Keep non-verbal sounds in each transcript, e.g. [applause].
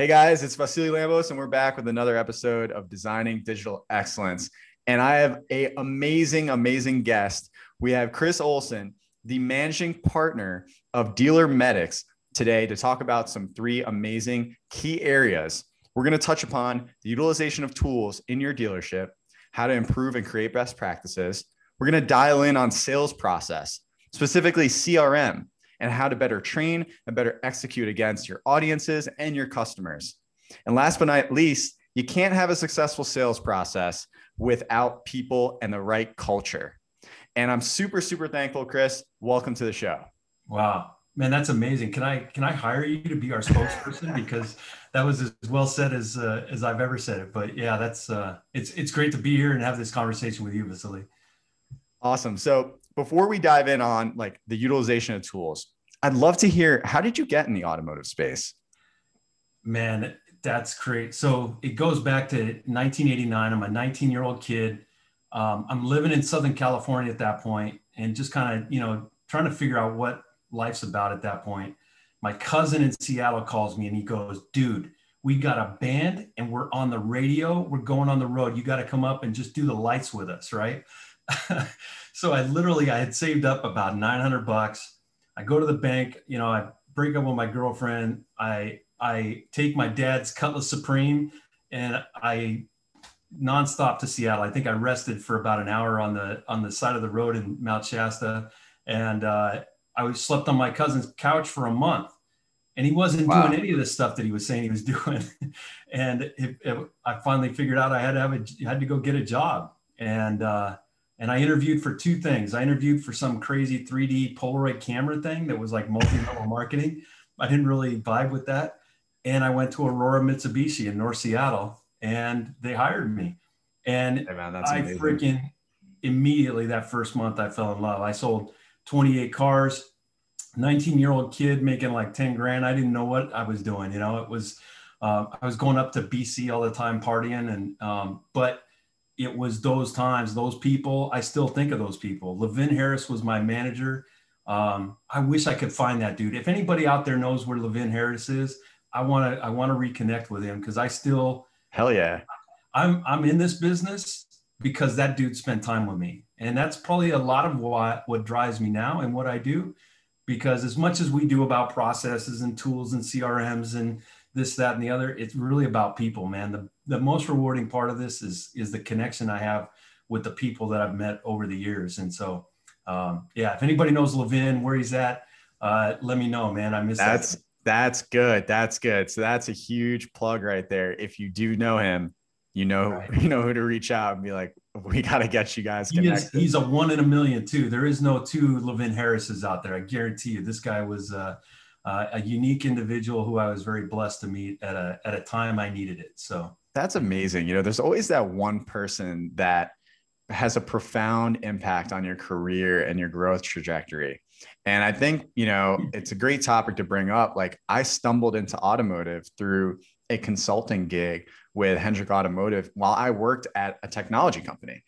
Hey guys, it's Vasily Lambos, and we're back with another episode of Designing Digital Excellence. And I have a amazing, amazing guest. We have Chris Olson, the managing partner of Dealer Medics, today to talk about some three amazing key areas. We're going to touch upon the utilization of tools in your dealership, how to improve and create best practices. We're going to dial in on sales process, specifically CRM, and how to better train and better execute against your audiences and your customers. And last but not least, you can't have a successful sales process without people and the right culture. And I'm super, super thankful, Chris. Welcome to the show. Wow. Man, that's amazing. Can I can I hire you to be our spokesperson [laughs] because that was as well said as uh, as I've ever said it. But yeah, that's uh, it's it's great to be here and have this conversation with you, Vasily. Awesome. So before we dive in on like the utilization of tools, I'd love to hear how did you get in the automotive space? Man, that's great. So it goes back to 1989. I'm a 19 year old kid. Um, I'm living in Southern California at that point and just kind of, you know, trying to figure out what life's about at that point. My cousin in Seattle calls me and he goes, dude, we got a band and we're on the radio. We're going on the road. You got to come up and just do the lights with us, right? [laughs] so I literally I had saved up about 900 bucks. I go to the bank, you know, I break up with my girlfriend. I I take my dad's Cutlass Supreme and I nonstop to Seattle. I think I rested for about an hour on the on the side of the road in Mount Shasta, and uh, I slept on my cousin's couch for a month. And he wasn't wow. doing any of the stuff that he was saying he was [laughs] doing. and it, it, I finally figured out I had to have a had to go get a job. And uh, and I interviewed for two things. I interviewed for some crazy 3D Polaroid camera thing that was like multi-level marketing. I didn't really vibe with that. And I went to Aurora Mitsubishi in North Seattle and they hired me. And hey man, I amazing. freaking immediately that first month I fell in love. I sold 28 cars, 19 year old kid making like 10 grand. I didn't know what I was doing. You know, it was, uh, I was going up to BC all the time partying and, um, but it was those times, those people. I still think of those people. Levin Harris was my manager. Um, I wish I could find that dude. If anybody out there knows where Levin Harris is, I want to I want to reconnect with him because I still hell yeah. I'm I'm in this business because that dude spent time with me, and that's probably a lot of what what drives me now and what I do. Because as much as we do about processes and tools and CRMs and this, that, and the other. It's really about people, man. The, the most rewarding part of this is, is the connection I have with the people that I've met over the years. And so, um, yeah, if anybody knows Levin, where he's at, uh, let me know, man. I miss that's, that. That's good. That's good. So that's a huge plug right there. If you do know him, you know, right. [laughs] you know who to reach out and be like, we got to get you guys connected. He is, he's a one in a million too. There is no two Levin Harrises out there. I guarantee you. This guy was, uh, uh, a unique individual who I was very blessed to meet at a at a time I needed it. So that's amazing. You know, there's always that one person that has a profound impact on your career and your growth trajectory. And I think, you know, it's a great topic to bring up. Like I stumbled into automotive through a consulting gig with Hendrick Automotive while I worked at a technology company.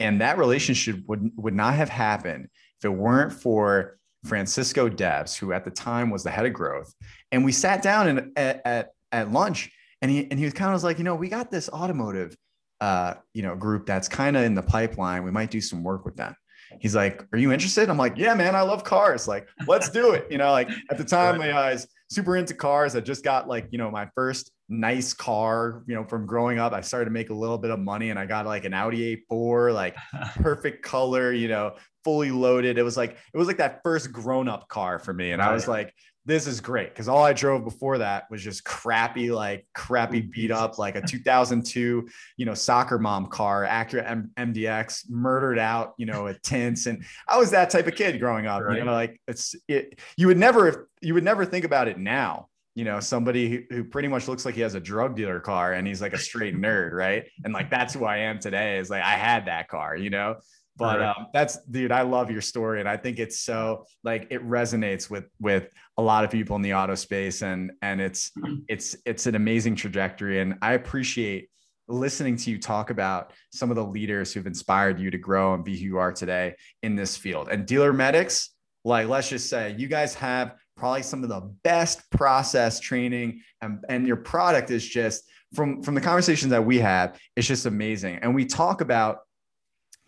And that relationship would, would not have happened if it weren't for Francisco Debs, who at the time was the head of growth. And we sat down and at, at, at lunch and he, and he was kind of was like, you know, we got this automotive, uh, you know, group that's kind of in the pipeline. We might do some work with them. He's like, are you interested? I'm like, yeah, man, I love cars. Like, let's do it. You know, like at the time, right. I was super into cars. I just got like, you know, my first nice car, you know, from growing up. I started to make a little bit of money and I got like an Audi A4, like [laughs] perfect color, you know, fully loaded. It was like it was like that first grown-up car for me. And right. I was like, this is great. Cause all I drove before that was just crappy, like crappy oh, beat up, like a 2002, you know, soccer mom car, Acura M- MDX, murdered out, you know, at tints. And I was that type of kid growing up. Right. You know, like it's it, you would never you would never think about it now you know somebody who, who, pretty much looks like he has a drug dealer car and he's like a straight nerd right and like that's who i am today is like i had that car you know but um, that's dude i love your story and i think it's so like it resonates with with a lot of people in the auto space and and it's it's it's an amazing trajectory and i appreciate listening to you talk about some of the leaders who've inspired you to grow and be who you are today in this field. And dealer medics like let's just say you guys have probably some of the best process training and, and your product is just from from the conversations that we have it's just amazing. And we talk about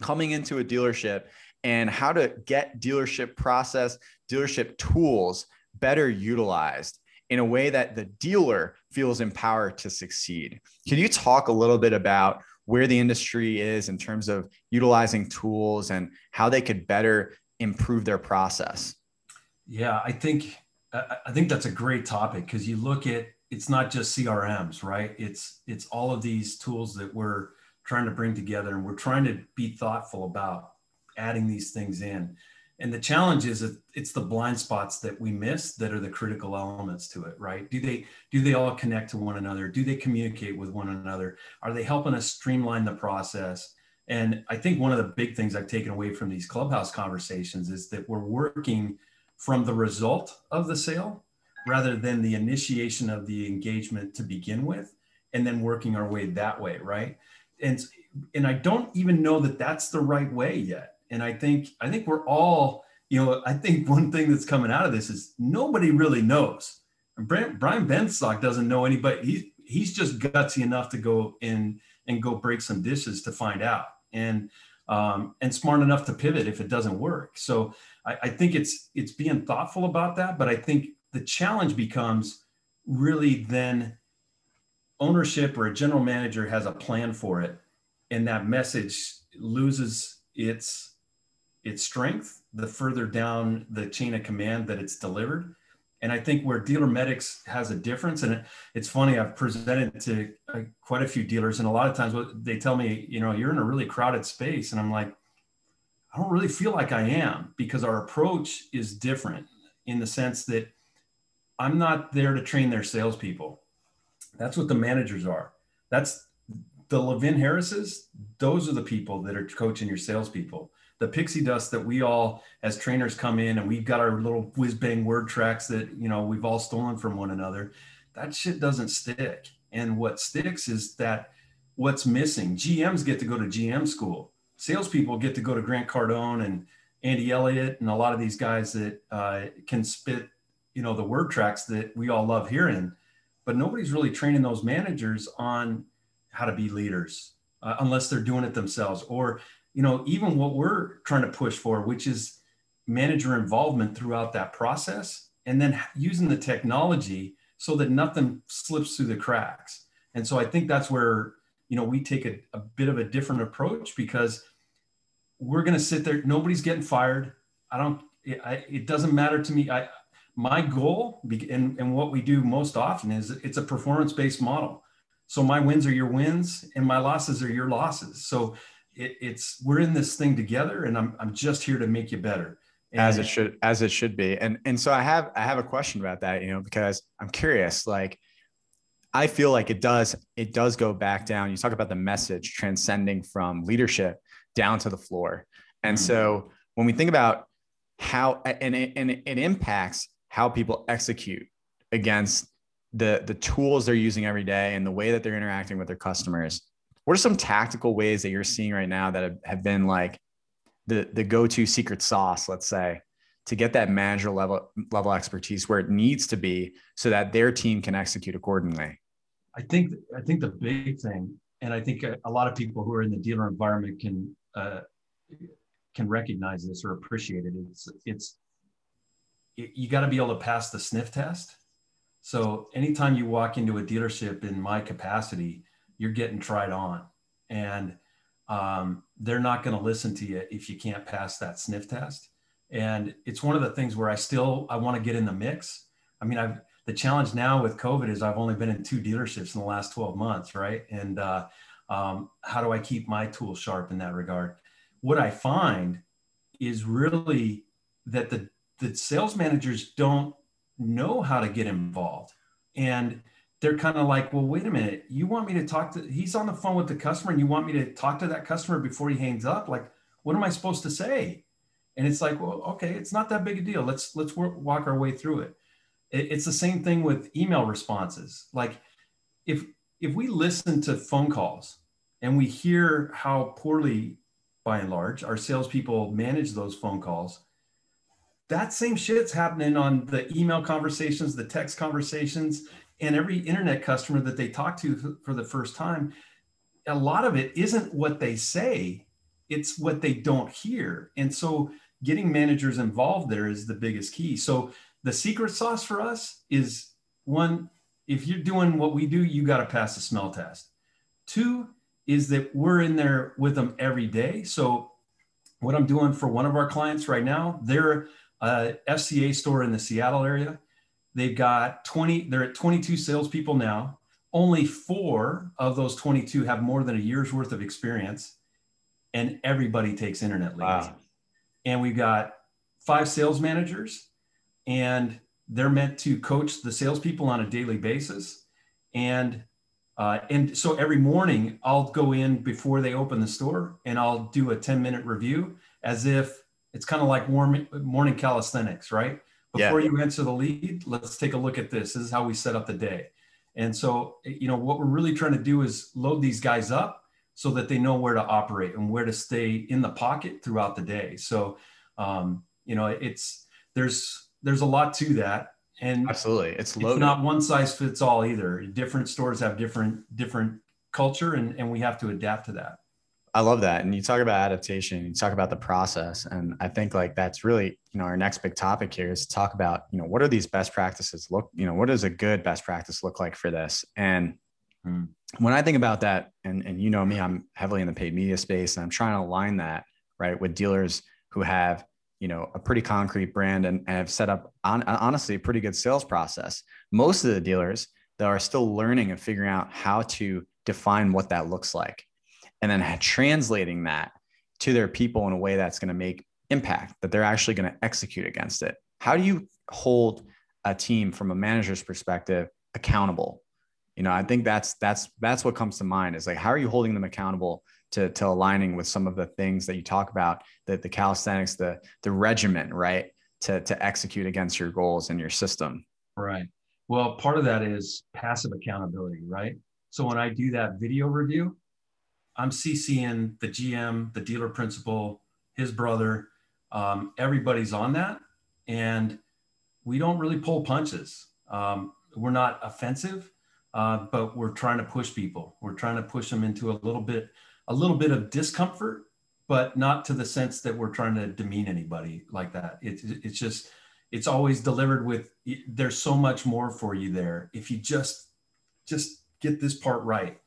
coming into a dealership and how to get dealership process dealership tools better utilized in a way that the dealer feels empowered to succeed can you talk a little bit about where the industry is in terms of utilizing tools and how they could better improve their process yeah, I think I think that's a great topic because you look at it's not just CRMs, right? It's it's all of these tools that we're trying to bring together and we're trying to be thoughtful about adding these things in. And the challenge is it's the blind spots that we miss that are the critical elements to it, right? Do they do they all connect to one another? Do they communicate with one another? Are they helping us streamline the process? And I think one of the big things I've taken away from these clubhouse conversations is that we're working from the result of the sale rather than the initiation of the engagement to begin with and then working our way that way right and and i don't even know that that's the right way yet. And i think i think we're all you know i think one thing that's coming out of this is nobody really knows. Brian, brian benstock doesn't know anybody he's he's just gutsy enough to go in and go break some dishes to find out. And um, and smart enough to pivot if it doesn't work. So I, I think it's it's being thoughtful about that, but I think the challenge becomes really then ownership or a general manager has a plan for it and that message loses its its strength the further down the chain of command that it's delivered and i think where dealer medics has a difference and it, it's funny i've presented to uh, quite a few dealers and a lot of times what they tell me you know you're in a really crowded space and i'm like I don't really feel like I am because our approach is different in the sense that I'm not there to train their salespeople. That's what the managers are. That's the Levin Harrises. Those are the people that are coaching your salespeople. The pixie dust that we all, as trainers, come in and we've got our little whiz bang word tracks that you know we've all stolen from one another. That shit doesn't stick. And what sticks is that what's missing. GMs get to go to GM school salespeople get to go to Grant Cardone and Andy Elliott and a lot of these guys that uh, can spit, you know, the word tracks that we all love hearing, but nobody's really training those managers on how to be leaders uh, unless they're doing it themselves or, you know, even what we're trying to push for, which is manager involvement throughout that process and then using the technology so that nothing slips through the cracks. And so I think that's where you know, we take a, a bit of a different approach because we're going to sit there. Nobody's getting fired. I don't, it, I, it doesn't matter to me. I, my goal and, and what we do most often is it's a performance based model. So my wins are your wins and my losses are your losses. So it, it's, we're in this thing together and I'm, I'm just here to make you better. And as it should, as it should be. And, and so I have, I have a question about that, you know, because I'm curious, like, I feel like it does it does go back down. You talk about the message transcending from leadership down to the floor. And mm-hmm. so when we think about how and it, and it impacts how people execute against the the tools they're using every day and the way that they're interacting with their customers. What are some tactical ways that you're seeing right now that have, have been like the the go-to secret sauce, let's say, to get that manager level level expertise where it needs to be so that their team can execute accordingly i think i think the big thing and i think a, a lot of people who are in the dealer environment can uh, can recognize this or appreciate it it's it's you got to be able to pass the sniff test so anytime you walk into a dealership in my capacity you're getting tried on and um, they're not going to listen to you if you can't pass that sniff test and it's one of the things where I still I want to get in the mix. I mean, I've the challenge now with COVID is I've only been in two dealerships in the last 12 months, right? And uh, um, how do I keep my tool sharp in that regard? What I find is really that the the sales managers don't know how to get involved, and they're kind of like, well, wait a minute, you want me to talk to? He's on the phone with the customer, and you want me to talk to that customer before he hangs up? Like, what am I supposed to say? and it's like well okay it's not that big a deal let's let's work, walk our way through it. it it's the same thing with email responses like if if we listen to phone calls and we hear how poorly by and large our salespeople manage those phone calls that same shit's happening on the email conversations, the text conversations, and every internet customer that they talk to for the first time. A lot of it isn't what they say, it's what they don't hear. And so getting managers involved there is the biggest key. So the secret sauce for us is one, if you're doing what we do, you got to pass the smell test. Two is that we're in there with them every day. So what I'm doing for one of our clients right now, they're a FCA store in the Seattle area. They've got 20, they're at 22 salespeople now. Only four of those 22 have more than a year's worth of experience, and everybody takes internet leads. Wow. And we've got five sales managers, and they're meant to coach the salespeople on a daily basis. And uh, and so every morning I'll go in before they open the store and I'll do a 10 minute review as if it's kind of like warm, morning calisthenics, right? Before yeah. you answer the lead, let's take a look at this. This is how we set up the day. And so, you know, what we're really trying to do is load these guys up so that they know where to operate and where to stay in the pocket throughout the day. So, um, you know, it's there's there's a lot to that and absolutely it's loaded. it's not one size fits all either different stores have different different culture and, and we have to adapt to that i love that and you talk about adaptation you talk about the process and i think like that's really you know our next big topic here is to talk about you know what are these best practices look you know what does a good best practice look like for this? And hmm. when i think about that and and you know me i'm heavily in the paid media space and i'm trying to align that right with dealers who have you know a pretty concrete brand and, and have set up on, honestly a pretty good sales process. Most of the dealers that are still learning and figuring out how to define what that looks like and then translating that to their people in a way that's going to make impact that they're actually going to execute against it how do you hold a team from a manager's perspective accountable you know i think that's that's that's what comes to mind is like how are you holding them accountable to, to aligning with some of the things that you talk about, the, the calisthenics, the, the regimen, right? To, to execute against your goals and your system. Right. Well, part of that is passive accountability, right? So when I do that video review, I'm CCing the GM, the dealer principal, his brother, um, everybody's on that. And we don't really pull punches. Um, we're not offensive, uh, but we're trying to push people. We're trying to push them into a little bit a little bit of discomfort, but not to the sense that we're trying to demean anybody like that. It's it's just it's always delivered with there's so much more for you there if you just just get this part right.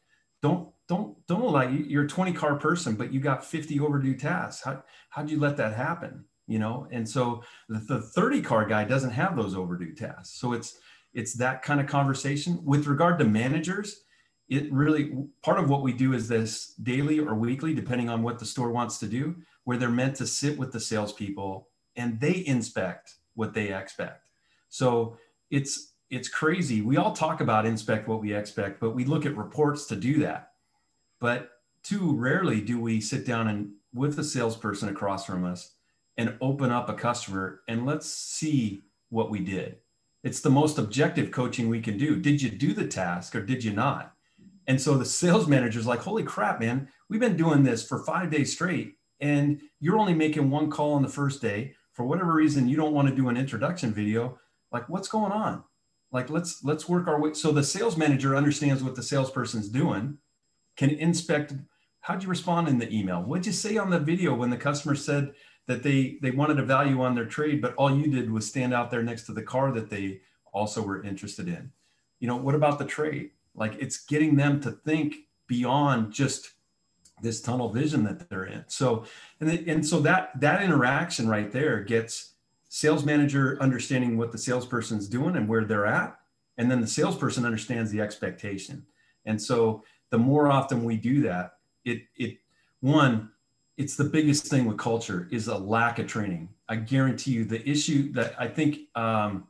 Don't don't don't allow you, you're a 20 car person, but you got 50 overdue tasks. How how'd you let that happen? You know, and so the, the 30 car guy doesn't have those overdue tasks. So it's it's that kind of conversation with regard to managers it really part of what we do is this daily or weekly, depending on what the store wants to do, where they're meant to sit with the salespeople and they inspect what they expect. So it's it's crazy. We all talk about inspect what we expect, but we look at reports to do that. But too rarely do we sit down and with a salesperson across from us and open up a customer and let's see what we did. It's the most objective coaching we can do. Did you do the task or did you not? And so the sales manager's like, holy crap, man, we've been doing this for five days straight. And you're only making one call on the first day. For whatever reason, you don't want to do an introduction video. Like, what's going on? Like, let's let's work our way. So the sales manager understands what the salesperson's doing, can inspect how'd you respond in the email? What'd you say on the video when the customer said that they they wanted a value on their trade, but all you did was stand out there next to the car that they also were interested in? You know, what about the trade? Like it's getting them to think beyond just this tunnel vision that they're in. So, and, and so that, that interaction right there gets sales manager understanding what the salesperson's doing and where they're at. And then the salesperson understands the expectation. And so the more often we do that, it, it, one, it's the biggest thing with culture is a lack of training. I guarantee you the issue that I think um,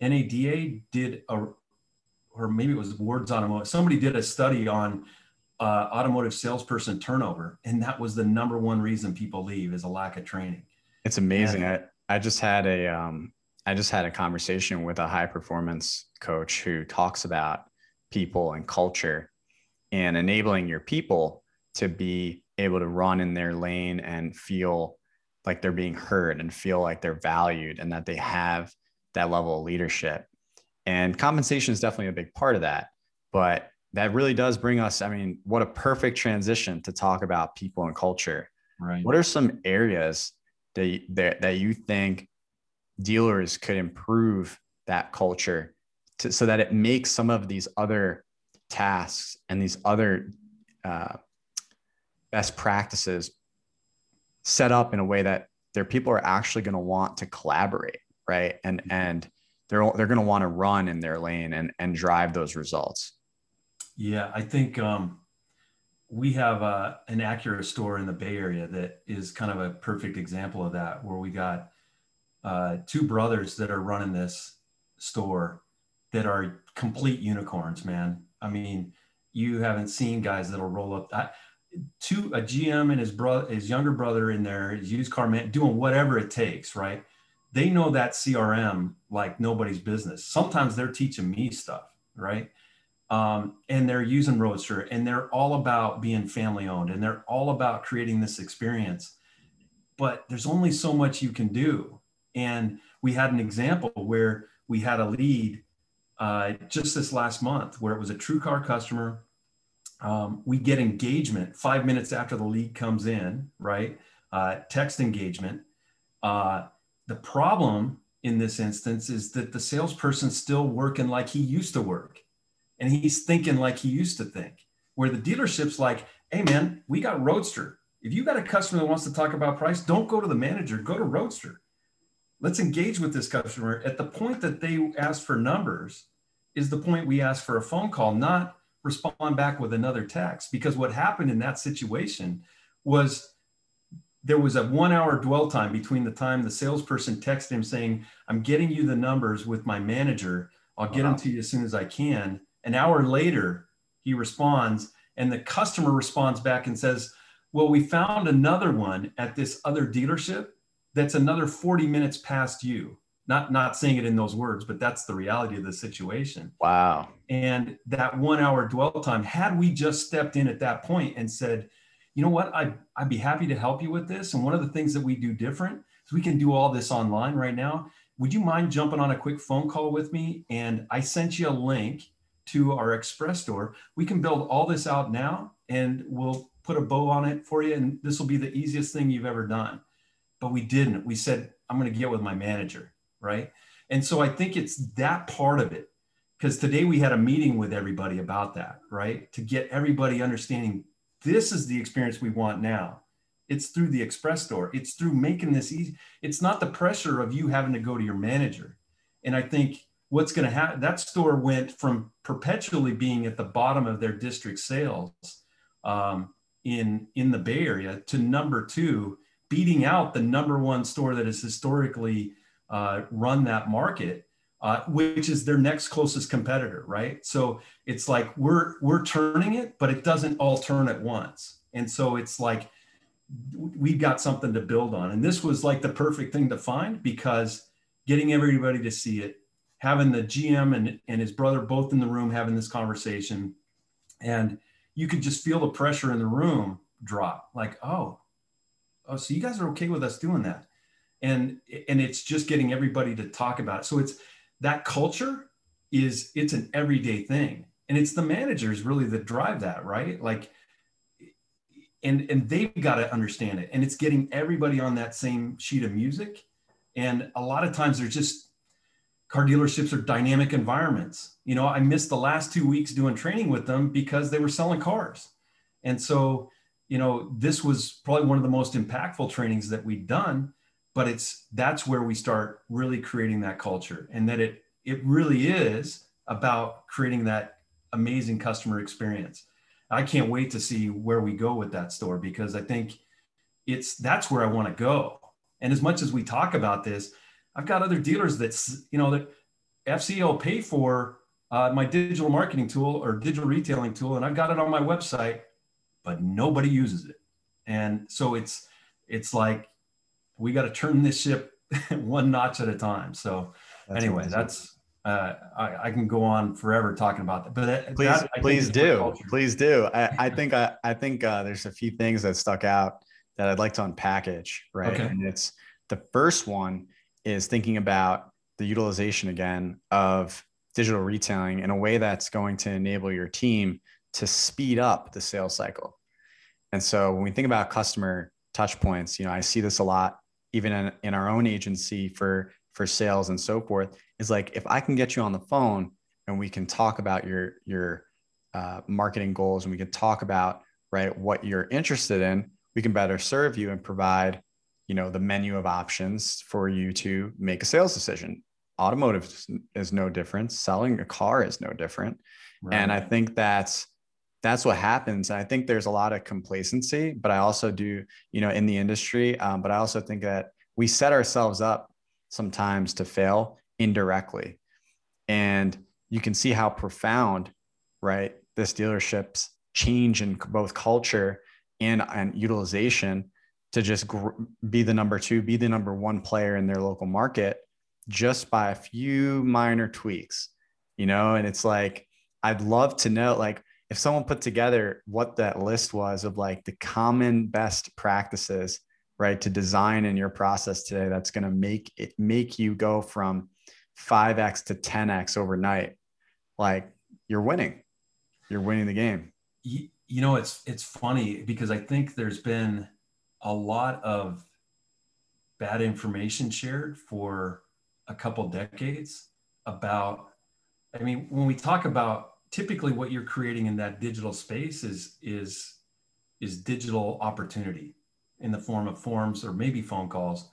NADA did a, or maybe it was Wards Automotive. Somebody did a study on uh, automotive salesperson turnover, and that was the number one reason people leave is a lack of training. It's amazing. And, I I just had a um, I just had a conversation with a high performance coach who talks about people and culture and enabling your people to be able to run in their lane and feel like they're being heard and feel like they're valued and that they have that level of leadership. And compensation is definitely a big part of that. But that really does bring us, I mean, what a perfect transition to talk about people and culture. Right. What are some areas that, that, that you think dealers could improve that culture to, so that it makes some of these other tasks and these other uh, best practices set up in a way that their people are actually going to want to collaborate right? And mm-hmm. and they're they're going to want to run in their lane and and drive those results. Yeah i think um, we have uh, an Acura store in the bay area that is kind of a perfect example of that where we got uh, two brothers that are running this store that are complete unicorns man i mean you haven't seen guys that'll roll up I, two a GM and his brother, his younger brother in there, his used car man, doing whatever it takes, right? They know that CRM like nobody's business. Sometimes they're teaching me stuff, right? Um, and they're using Roadster, and they're all about being family owned, and they're all about creating this experience. But there's only so much you can do. And we had an example where we had a lead uh, just this last month where it was a TrueCar customer um, we get engagement five minutes after the lead comes in, right? Uh, text engagement. Uh, the problem in this instance is that the salesperson's still working like he used to work and he's thinking like he used to think. Where the dealership's like, hey man, we got Roadster. If you got a customer that wants to talk about price, don't go to the manager, go to Roadster. Let's engage with this customer. At the point that they ask for numbers, is the point we ask for a phone call, not respond back with another text because what happened in that situation was there was a one hour dwell time between the time the salesperson texted him saying i'm getting you the numbers with my manager i'll get wow. them to you as soon as i can an hour later he responds and the customer responds back and says well we found another one at this other dealership that's another 40 minutes past you. Not not saying it in those words but that's the reality of the situation. Wow. And that one hour dwell time had we just stepped in at that point and said you know what? I, i'd be happy to help you with this. And one of the things that we do different is we can do all this online right now. Would you mind jumping on a quick phone call with me? And i sent you a link to our express store. We can build all this out now and we'll put a bow on it for you. And this will be the easiest thing you've ever done but we didn't we said i'm going to get with my manager right? And so I think it's that part of it. Because today we had a meeting with everybody about that, right? To get everybody understanding this is the experience we want now. It's through the express store. It's through making this easy. It's not the pressure of you having to go to your manager. And I think what's going to happen, that store went from perpetually being at the bottom of their district sales um, in, in the Bay Area to number two, beating out the number one store that has historically uh, run that market, uh, which is their next closest competitor, right? So it's like we're we're turning it, but it doesn't all turn at once, and so it's like we've got something to build on. And this was like the perfect thing to find because getting everybody to see it, having the GM and, and his brother both in the room having this conversation, and you could just feel the pressure in the room drop. Like, oh, oh, so you guys are okay with us doing that? and and it's just getting everybody to talk about it. So it's that culture is it's an everyday thing. And it's the managers really that drive that right? Like and and they've got to understand it. And it's getting everybody on that same sheet of music. And a lot of times there's just car dealerships are dynamic environments. You know i missed the last two weeks doing training with them because they were selling cars. And so you know this was probably one of the most impactful trainings that we've done but it's that's where we start really creating that culture and that it it really is about creating that amazing customer experience. I can't wait to see where we go with that store because i think it's that's where i want to go. And as much as we talk about this i've got other dealers that's you know that fco pay for uh, my digital marketing tool or digital retailing tool and i've got it on my website but nobody uses it and so it's it's like we got to turn this ship [laughs] one notch at a time. So that's anyway, amazing. that's uh, I, I, can go on forever talking about that. But that, please, that, please do, please do. I, I think I, I think uh, there's a few things that stuck out that I'd like to unpackage, right? Okay. And it's the first one is thinking about the utilization again of digital retailing in a way that's going to enable your team to speed up the sales cycle. And so when we think about customer touch points, you know, I see this a lot even in, in our own agency for for sales and so forth is like if I can get you on the phone and we can talk about your your uh, marketing goals and we can talk about right what you're interested in, we can better serve you and provide you know the menu of options for you to make a sales decision. Automotive is no different. Selling a car is no different. Right. And I think that's that's what happens. And I think there's a lot of complacency, but I also do, you know, in the industry. Um, but I also think that we set ourselves up sometimes to fail indirectly. And you can see how profound, right, this dealership's change in both culture and, and utilization to just gr- be the number two, be the number one player in their local market just by a few minor tweaks, you know? And it's like, I'd love to know, like, if someone put together what that list was of like the common best practices right to design in your process today that's going to make it make you go from 5x to 10x overnight like you're winning. You're winning the game. You, you know it's it's funny because i think there's been a lot of bad information shared for a couple decades about i mean when we talk about typically what you're creating in that digital space is is is digital opportunity in the form of forms or maybe phone calls.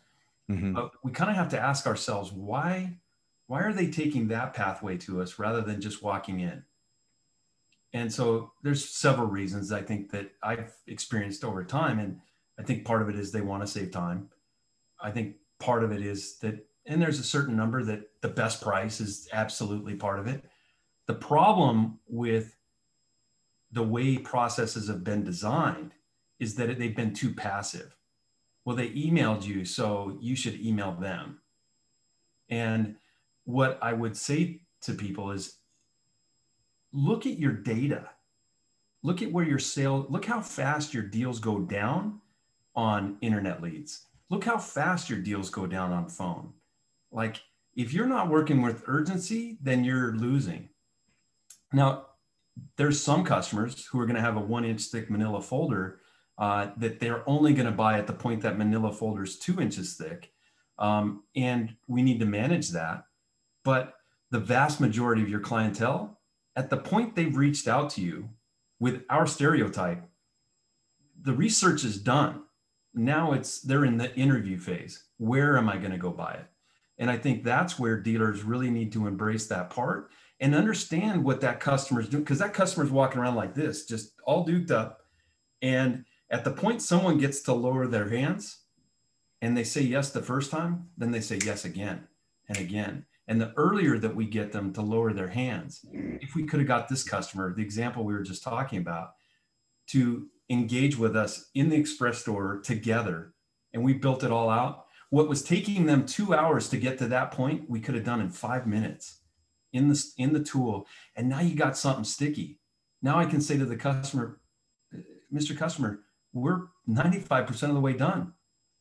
Mm-hmm. but we kind of have to ask ourselves why why are they taking that pathway to us rather than just walking in? And so there's several reasons i think that i've experienced over time and i think part of it is they want to save time. I think part of it is that and there's a certain number that the best price is absolutely part of it the problem with the way processes have been designed is that they've been too passive. Well, they emailed you, so you should email them. And what I would say to people is look at your data. Look at where your sale, look how fast your deals go down on internet leads. Look how fast your deals go down on phone. Like if you're not working with urgency, then you're losing. Now, there's some customers who are going to have a one inch thick manila folder uh, that they're only going to buy at the point that manila folder is two inches thick. Um, and we need to manage that. But the vast majority of your clientele, at the point they've reached out to you with our stereotype, the research is done. Now it's they're in the interview phase. Where am I going to go buy it? And I think that's where dealers really need to embrace that part and understand what that customer is doing because that customer is walking around like this, just all duped up. And at the point someone gets to lower their hands and they say yes the first time, then they say yes again and again. And the earlier that we get them to lower their hands, if we could have got this customer, the example we were just talking about, to engage with us in the express store together, and we built it all out. What was taking them two hours to get to that point, we could have done in five minutes in the in the tool and now you got something sticky. Now i can say to the customer mr customer we're 95% of the way done.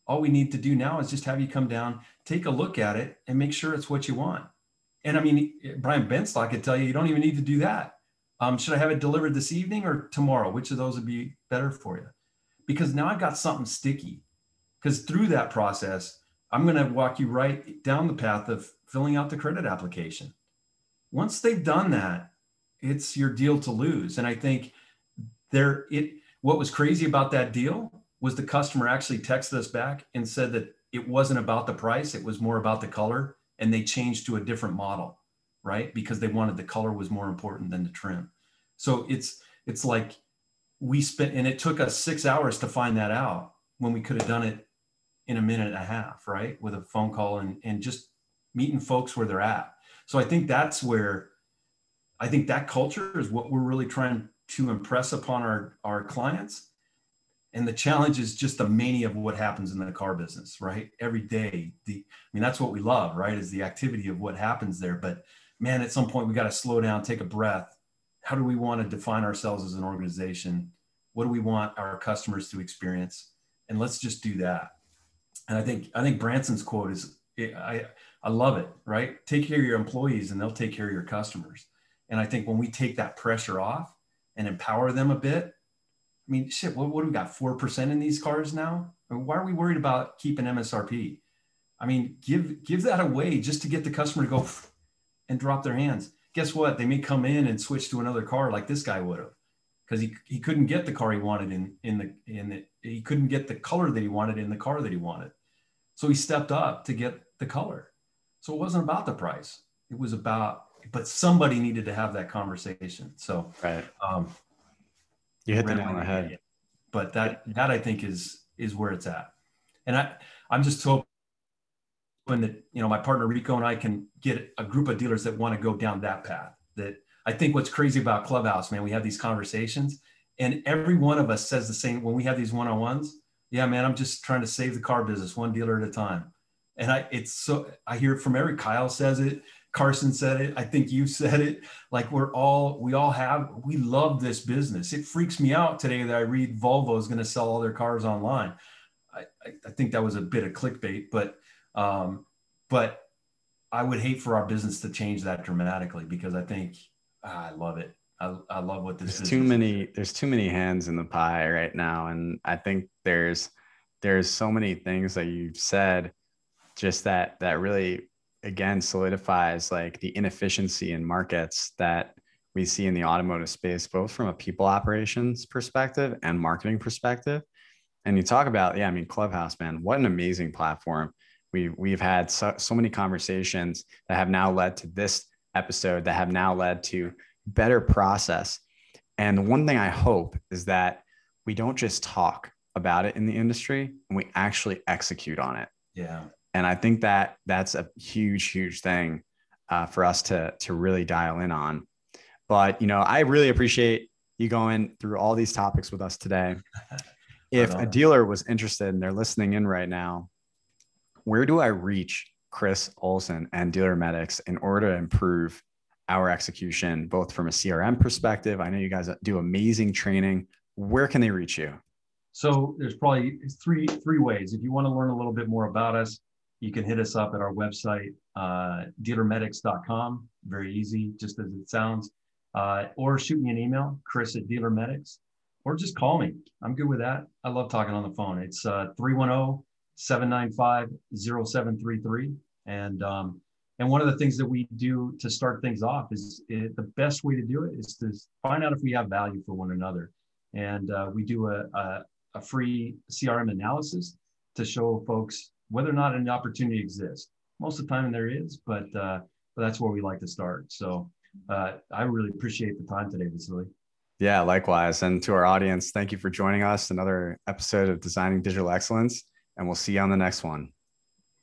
All we need to do now is just have you come down take a look at it and make sure it's what you want. And i mean brian benstock could tell you you don't even need to do that. Um, should i have it delivered this evening or tomorrow? Which of those would be better for you? Because now i've got something sticky. Because through that process i'm going to walk you right down the path of filling out the credit application once they've done that, it's your deal to lose. And I think there it what was crazy about that deal was the customer actually texted us back and said that it wasn't about the price, it was more about the color and they changed to a different model, right? Because they wanted the color was more important than the trim. So it's it's like we spent and it took us 6 hours to find that out when we could have done it in a minute and a half, right? With a phone call and and just meeting folks where they're at so I think that's where I think that culture is what we're really trying to impress upon our, our clients. And the challenge is just the mania of what happens in the car business, right? Every day. The I mean, that's what we love, right? Is the activity of what happens there. But man, at some point we got to slow down, take a breath. How do we want to define ourselves as an organization? What do we want our customers to experience? and let's just do that. And I think I think Branson's quote is I I love it, right? Take care of your employees and they'll take care of your customers. And I think when we take that pressure off and empower them a bit, I mean, shit, what, what do we got? 4% in these cars now? I mean, why are we worried about keeping MSRP? I mean, give give that away just to get the customer to go [laughs] and drop their hands. Guess what? They may come in and switch to another car like this guy would have because he, he couldn't get the car he wanted in in the in the, he couldn't get the color that he wanted in the car that he wanted. So he stepped up to get the color. So it wasn't about the price. It was about but somebody needed to have that conversation. So right. Um, you hit the nail on the head. But that that I think is is where it's at. And I I'm just hoping that you know my partner Rico and I can get a group of dealers that want to go down that path. That I think what's crazy about Clubhouse, man, we have these conversations, and every one of us says the same when we have these one-on-ones. Yeah, man, I'm just trying to save the car business one dealer at a time. And I it's so I hear it from every Kyle says it, Carson said it. I think you said it. Like we're all, we all have, we love this business. It freaks me out today that I read Volvo is going to sell all their cars online. I, I, I, think that was a bit of clickbait, but, um, but I would hate for our business to change that dramatically because I think ah, I love it. I, I love what this. There's too many. Is. There's too many hands in the pie right now, and I think there's there's so many things that you've said, just that that really again solidifies like the inefficiency in markets that we see in the automotive space, both from a people operations perspective and marketing perspective. And you talk about, yeah, I mean, Clubhouse, man, what an amazing platform. We, we've had so, so many conversations that have now led to this episode that have now led to better process. And the one thing I hope is that we don't just talk about it in the industry and we actually execute on it. Yeah and I think that that's a huge, huge thing uh, for us to to really dial in on. But you know, I really appreciate you going through all these topics with us today. [laughs] if a dealer was interested and they're listening in right now, where do I reach Chris Olson and Dealer Medics in order to improve our execution, both from a CRM perspective? I know you guys do amazing training. Where can they reach you? So there's probably three three ways. If you want to learn a little bit more about us, you can hit us up at our website, uh, dealermedics.com. Very easy, just as it sounds. Uh, or shoot me an email, chris at dealermedics, or just call me. I'm good with that. I love talking on the phone. It's uh, 310 795 0733. And, um, and one of the things that we do to start things off is it, the best way to do it is to find out if we have value for one another. And uh, we do a, a, a free CRM analysis to show folks whether or not an opportunity exists. Most of the time there is, but, uh, but that's where we like to start. So uh, I really appreciate the time today, Vasily. Yeah, likewise. And to our audience, thank you for joining us. Another episode of Designing Digital Excellence, and we'll see you on the next one.